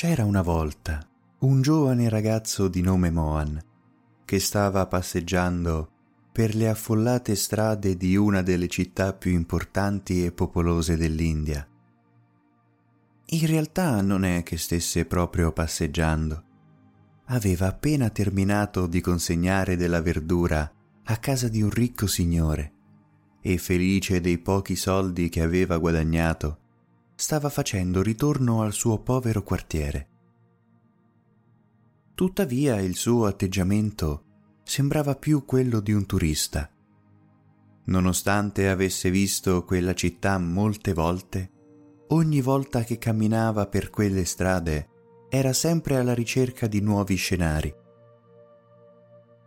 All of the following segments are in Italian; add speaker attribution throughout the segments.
Speaker 1: C'era una volta un giovane ragazzo di nome Mohan che stava passeggiando per le affollate strade di una delle città più importanti e popolose dell'India. In realtà non è che stesse proprio passeggiando. Aveva appena terminato di consegnare della verdura a casa di un ricco signore e felice dei pochi soldi che aveva guadagnato, stava facendo ritorno al suo povero quartiere. Tuttavia il suo atteggiamento sembrava più quello di un turista. Nonostante avesse visto quella città molte volte, ogni volta che camminava per quelle strade era sempre alla ricerca di nuovi scenari.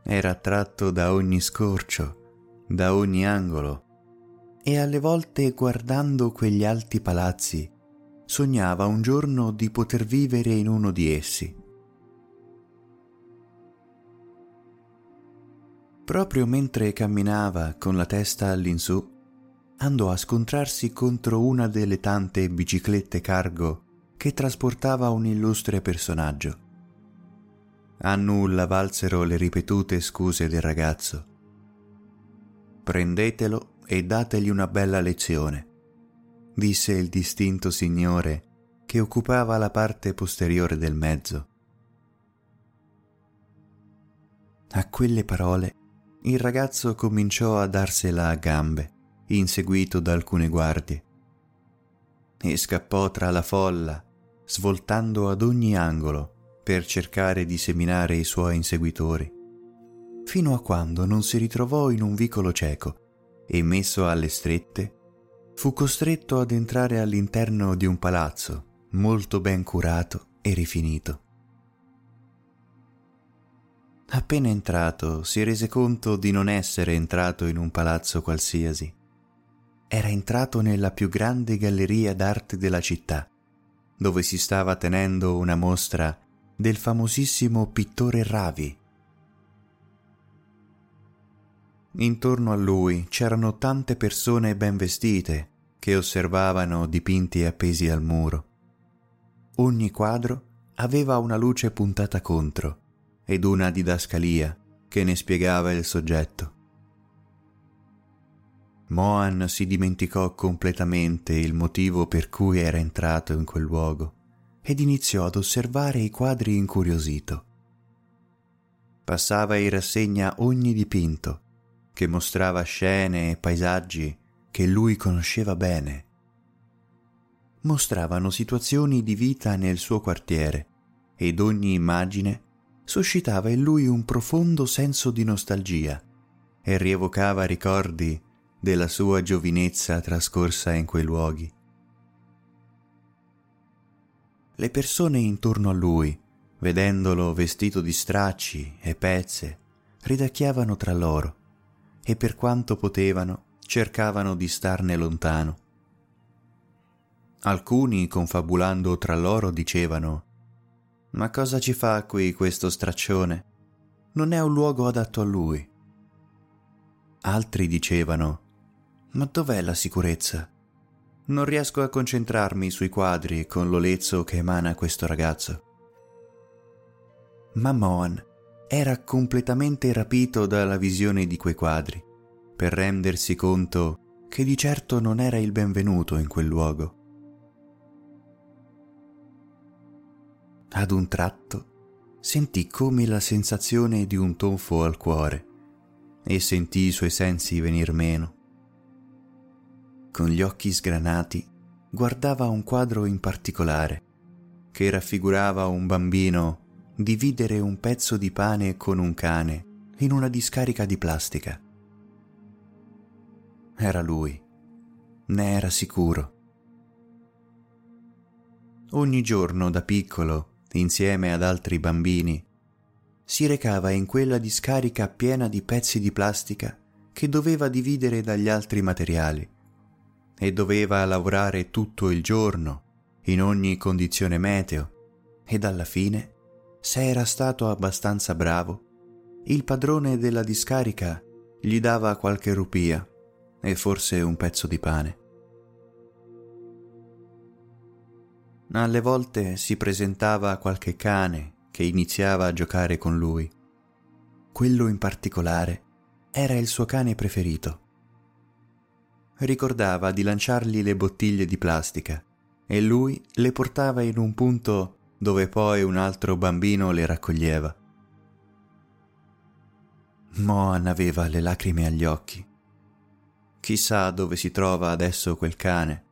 Speaker 1: Era attratto da ogni scorcio, da ogni angolo, e alle volte guardando quegli alti palazzi sognava un giorno di poter vivere in uno di essi. Proprio mentre camminava con la testa all'insù, andò a scontrarsi contro una delle tante biciclette cargo che trasportava un illustre personaggio. A nulla valsero le ripetute scuse del ragazzo. Prendetelo e dategli una bella lezione, disse il distinto signore che occupava la parte posteriore del mezzo. A quelle parole il ragazzo cominciò a darsela a gambe, inseguito da alcune guardie, e scappò tra la folla, svoltando ad ogni angolo per cercare di seminare i suoi inseguitori, fino a quando non si ritrovò in un vicolo cieco e messo alle strette, fu costretto ad entrare all'interno di un palazzo molto ben curato e rifinito. Appena entrato si rese conto di non essere entrato in un palazzo qualsiasi. Era entrato nella più grande galleria d'arte della città, dove si stava tenendo una mostra del famosissimo pittore Ravi. Intorno a lui c'erano tante persone ben vestite che osservavano dipinti appesi al muro. Ogni quadro aveva una luce puntata contro ed una didascalia che ne spiegava il soggetto. Mohan si dimenticò completamente il motivo per cui era entrato in quel luogo ed iniziò ad osservare i quadri incuriosito. Passava in rassegna ogni dipinto che mostrava scene e paesaggi che lui conosceva bene. Mostravano situazioni di vita nel suo quartiere ed ogni immagine suscitava in lui un profondo senso di nostalgia e rievocava ricordi della sua giovinezza trascorsa in quei luoghi. Le persone intorno a lui, vedendolo vestito di stracci e pezze, ridacchiavano tra loro e per quanto potevano cercavano di starne lontano. Alcuni, confabulando tra loro, dicevano ma cosa ci fa qui questo straccione? Non è un luogo adatto a lui. Altri dicevano, ma dov'è la sicurezza? Non riesco a concentrarmi sui quadri con l'olezzo che emana questo ragazzo. Ma Mohan era completamente rapito dalla visione di quei quadri, per rendersi conto che di certo non era il benvenuto in quel luogo. Ad un tratto sentì come la sensazione di un tonfo al cuore e sentì i suoi sensi venir meno. Con gli occhi sgranati guardava un quadro in particolare che raffigurava un bambino dividere un pezzo di pane con un cane in una discarica di plastica. Era lui, ne era sicuro. Ogni giorno da piccolo insieme ad altri bambini, si recava in quella discarica piena di pezzi di plastica che doveva dividere dagli altri materiali e doveva lavorare tutto il giorno, in ogni condizione meteo, ed alla fine, se era stato abbastanza bravo, il padrone della discarica gli dava qualche rupia e forse un pezzo di pane. Alle volte si presentava qualche cane che iniziava a giocare con lui. Quello in particolare era il suo cane preferito. Ricordava di lanciargli le bottiglie di plastica e lui le portava in un punto dove poi un altro bambino le raccoglieva. Moan aveva le lacrime agli occhi. Chissà dove si trova adesso quel cane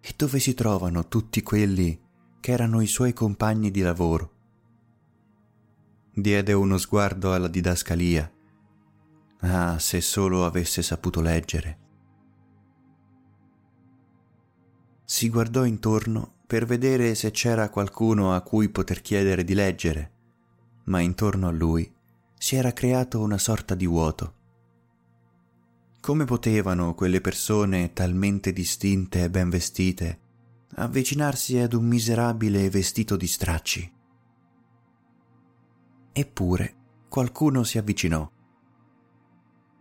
Speaker 1: e dove si trovano tutti quelli che erano i suoi compagni di lavoro. Diede uno sguardo alla didascalia. Ah, se solo avesse saputo leggere. Si guardò intorno per vedere se c'era qualcuno a cui poter chiedere di leggere, ma intorno a lui si era creato una sorta di vuoto. Come potevano quelle persone talmente distinte e ben vestite avvicinarsi ad un miserabile vestito di stracci? Eppure qualcuno si avvicinò.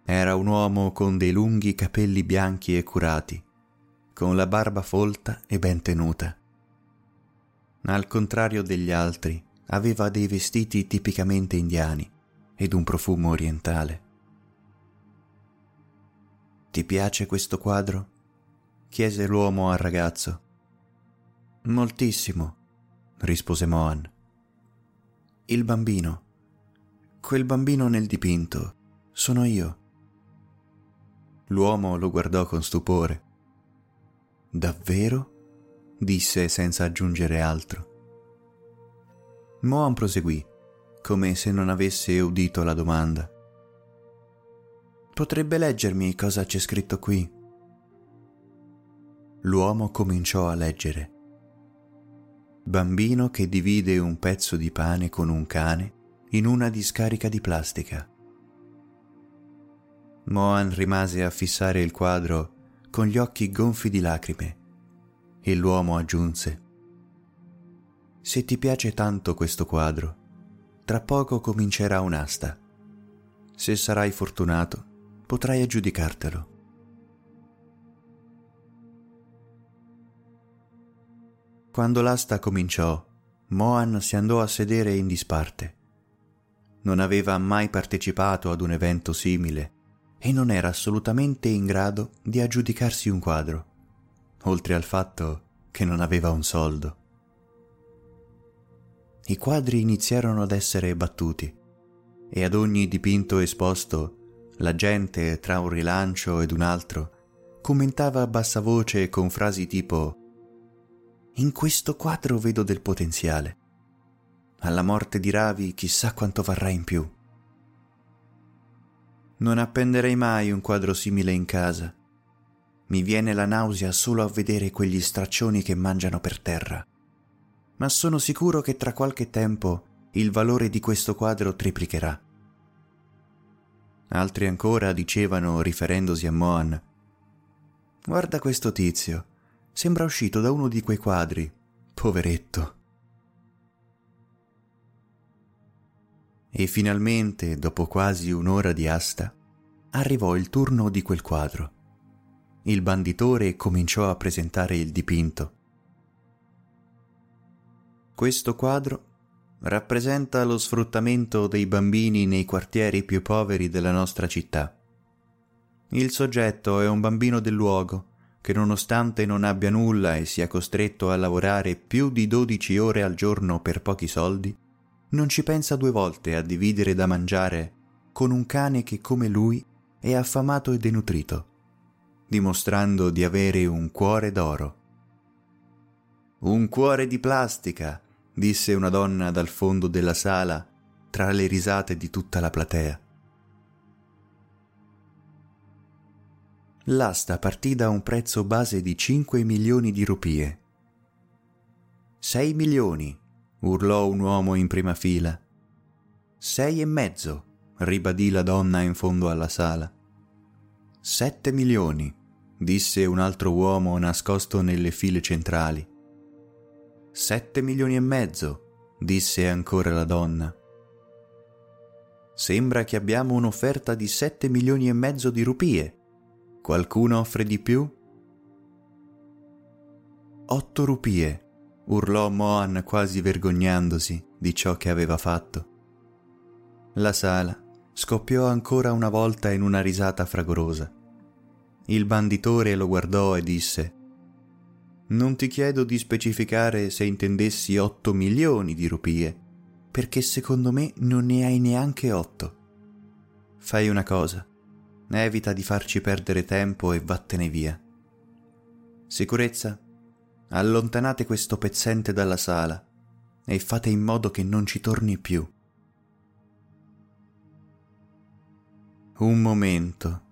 Speaker 1: Era un uomo con dei lunghi capelli bianchi e curati, con la barba folta e ben tenuta. Al contrario degli altri, aveva dei vestiti tipicamente indiani ed un profumo orientale. Ti piace questo quadro? chiese l'uomo al ragazzo. Moltissimo, rispose Mohan. Il bambino. Quel bambino nel dipinto. Sono io. L'uomo lo guardò con stupore. Davvero? Disse senza aggiungere altro. Mohan proseguì come se non avesse udito la domanda. Potrebbe leggermi cosa c'è scritto qui? L'uomo cominciò a leggere. Bambino che divide un pezzo di pane con un cane in una discarica di plastica. Mohan rimase a fissare il quadro con gli occhi gonfi di lacrime e l'uomo aggiunse Se ti piace tanto questo quadro, tra poco comincerà un'asta. Se sarai fortunato, potrai aggiudicartelo. Quando l'asta cominciò, Mohan si andò a sedere in disparte. Non aveva mai partecipato ad un evento simile e non era assolutamente in grado di aggiudicarsi un quadro, oltre al fatto che non aveva un soldo i quadri iniziarono ad essere battuti e ad ogni dipinto esposto la gente, tra un rilancio ed un altro, commentava a bassa voce con frasi tipo In questo quadro vedo del potenziale. Alla morte di Ravi chissà quanto varrà in più. Non appenderei mai un quadro simile in casa. Mi viene la nausea solo a vedere quegli straccioni che mangiano per terra ma sono sicuro che tra qualche tempo il valore di questo quadro triplicherà. Altri ancora dicevano, riferendosi a Mohan, Guarda questo tizio, sembra uscito da uno di quei quadri, poveretto. E finalmente, dopo quasi un'ora di asta, arrivò il turno di quel quadro. Il banditore cominciò a presentare il dipinto questo quadro rappresenta lo sfruttamento dei bambini nei quartieri più poveri della nostra città. Il soggetto è un bambino del luogo che nonostante non abbia nulla e sia costretto a lavorare più di 12 ore al giorno per pochi soldi, non ci pensa due volte a dividere da mangiare con un cane che come lui è affamato e denutrito, dimostrando di avere un cuore d'oro. Un cuore di plastica, disse una donna dal fondo della sala tra le risate di tutta la platea. L'asta partì da un prezzo base di 5 milioni di rupie. 6 milioni, urlò un uomo in prima fila. Sei e mezzo, ribadì la donna in fondo alla sala. Sette milioni, disse un altro uomo nascosto nelle file centrali. Sette milioni e mezzo, disse ancora la donna. Sembra che abbiamo un'offerta di sette milioni e mezzo di rupie. Qualcuno offre di più? Otto rupie, urlò Mohan quasi vergognandosi di ciò che aveva fatto. La sala scoppiò ancora una volta in una risata fragorosa. Il banditore lo guardò e disse Non ti chiedo di specificare se intendessi otto milioni di rupie, perché secondo me non ne hai neanche otto. Fai una cosa, evita di farci perdere tempo e vattene via. Sicurezza? Allontanate questo pezzente dalla sala e fate in modo che non ci torni più. Un momento,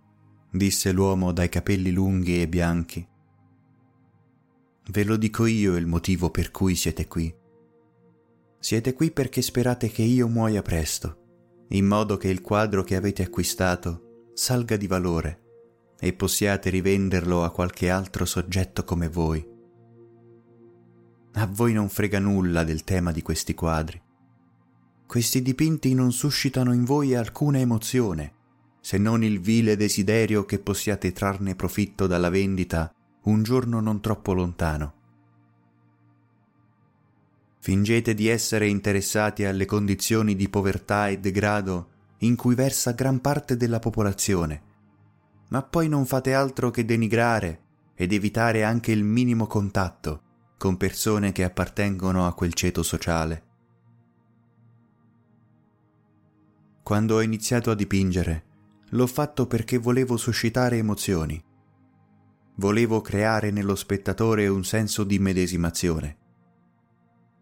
Speaker 1: disse l'uomo dai capelli lunghi e bianchi. Ve lo dico io il motivo per cui siete qui. Siete qui perché sperate che io muoia presto, in modo che il quadro che avete acquistato salga di valore e possiate rivenderlo a qualche altro soggetto come voi. A voi non frega nulla del tema di questi quadri. Questi dipinti non suscitano in voi alcuna emozione, se non il vile desiderio che possiate trarne profitto dalla vendita un giorno non troppo lontano. Fingete di essere interessati alle condizioni di povertà e degrado in cui versa gran parte della popolazione, ma poi non fate altro che denigrare ed evitare anche il minimo contatto con persone che appartengono a quel ceto sociale. Quando ho iniziato a dipingere, l'ho fatto perché volevo suscitare emozioni. Volevo creare nello spettatore un senso di medesimazione.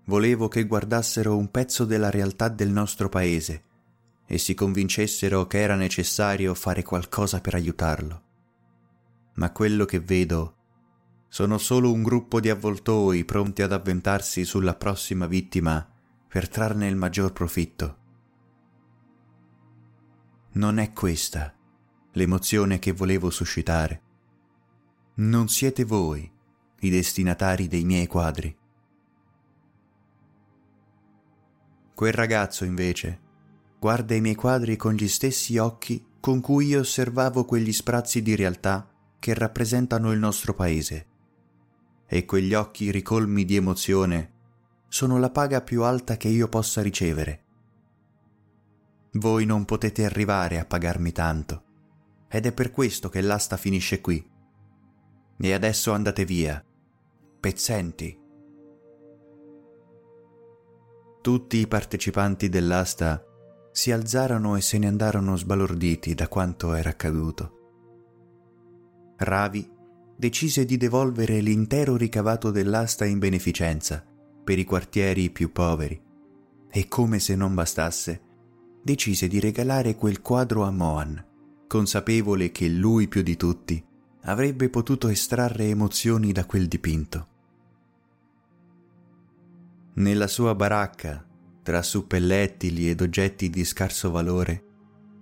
Speaker 1: Volevo che guardassero un pezzo della realtà del nostro paese e si convincessero che era necessario fare qualcosa per aiutarlo. Ma quello che vedo sono solo un gruppo di avvoltoi pronti ad avventarsi sulla prossima vittima per trarne il maggior profitto. Non è questa l'emozione che volevo suscitare. Non siete voi i destinatari dei miei quadri. Quel ragazzo, invece, guarda i miei quadri con gli stessi occhi con cui io osservavo quegli sprazzi di realtà che rappresentano il nostro paese e quegli occhi ricolmi di emozione sono la paga più alta che io possa ricevere. Voi non potete arrivare a pagarmi tanto, ed è per questo che l'asta finisce qui. E adesso andate via, pezzenti. Tutti i partecipanti dell'asta si alzarono e se ne andarono sbalorditi da quanto era accaduto. Ravi decise di devolvere l'intero ricavato dell'asta in beneficenza per i quartieri più poveri e come se non bastasse, decise di regalare quel quadro a Mohan, consapevole che lui più di tutti avrebbe potuto estrarre emozioni da quel dipinto. Nella sua baracca, tra suppellettili ed oggetti di scarso valore,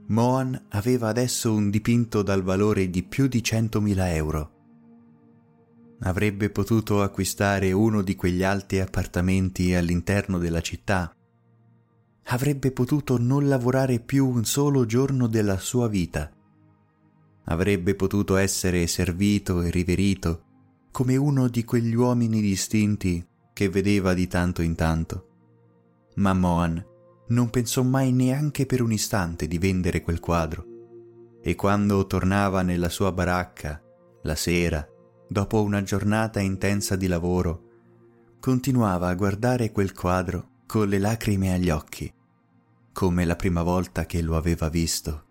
Speaker 1: Mohan aveva adesso un dipinto dal valore di più di 100.000 euro avrebbe potuto acquistare uno di quegli alti appartamenti all'interno della città. Avrebbe potuto non lavorare più un solo giorno della sua vita. Avrebbe potuto essere servito e riverito come uno di quegli uomini distinti che vedeva di tanto in tanto. Ma Mohan non pensò mai neanche per un istante di vendere quel quadro e quando tornava nella sua baracca la sera dopo una giornata intensa di lavoro, continuava a guardare quel quadro con le lacrime agli occhi, come la prima volta che lo aveva visto.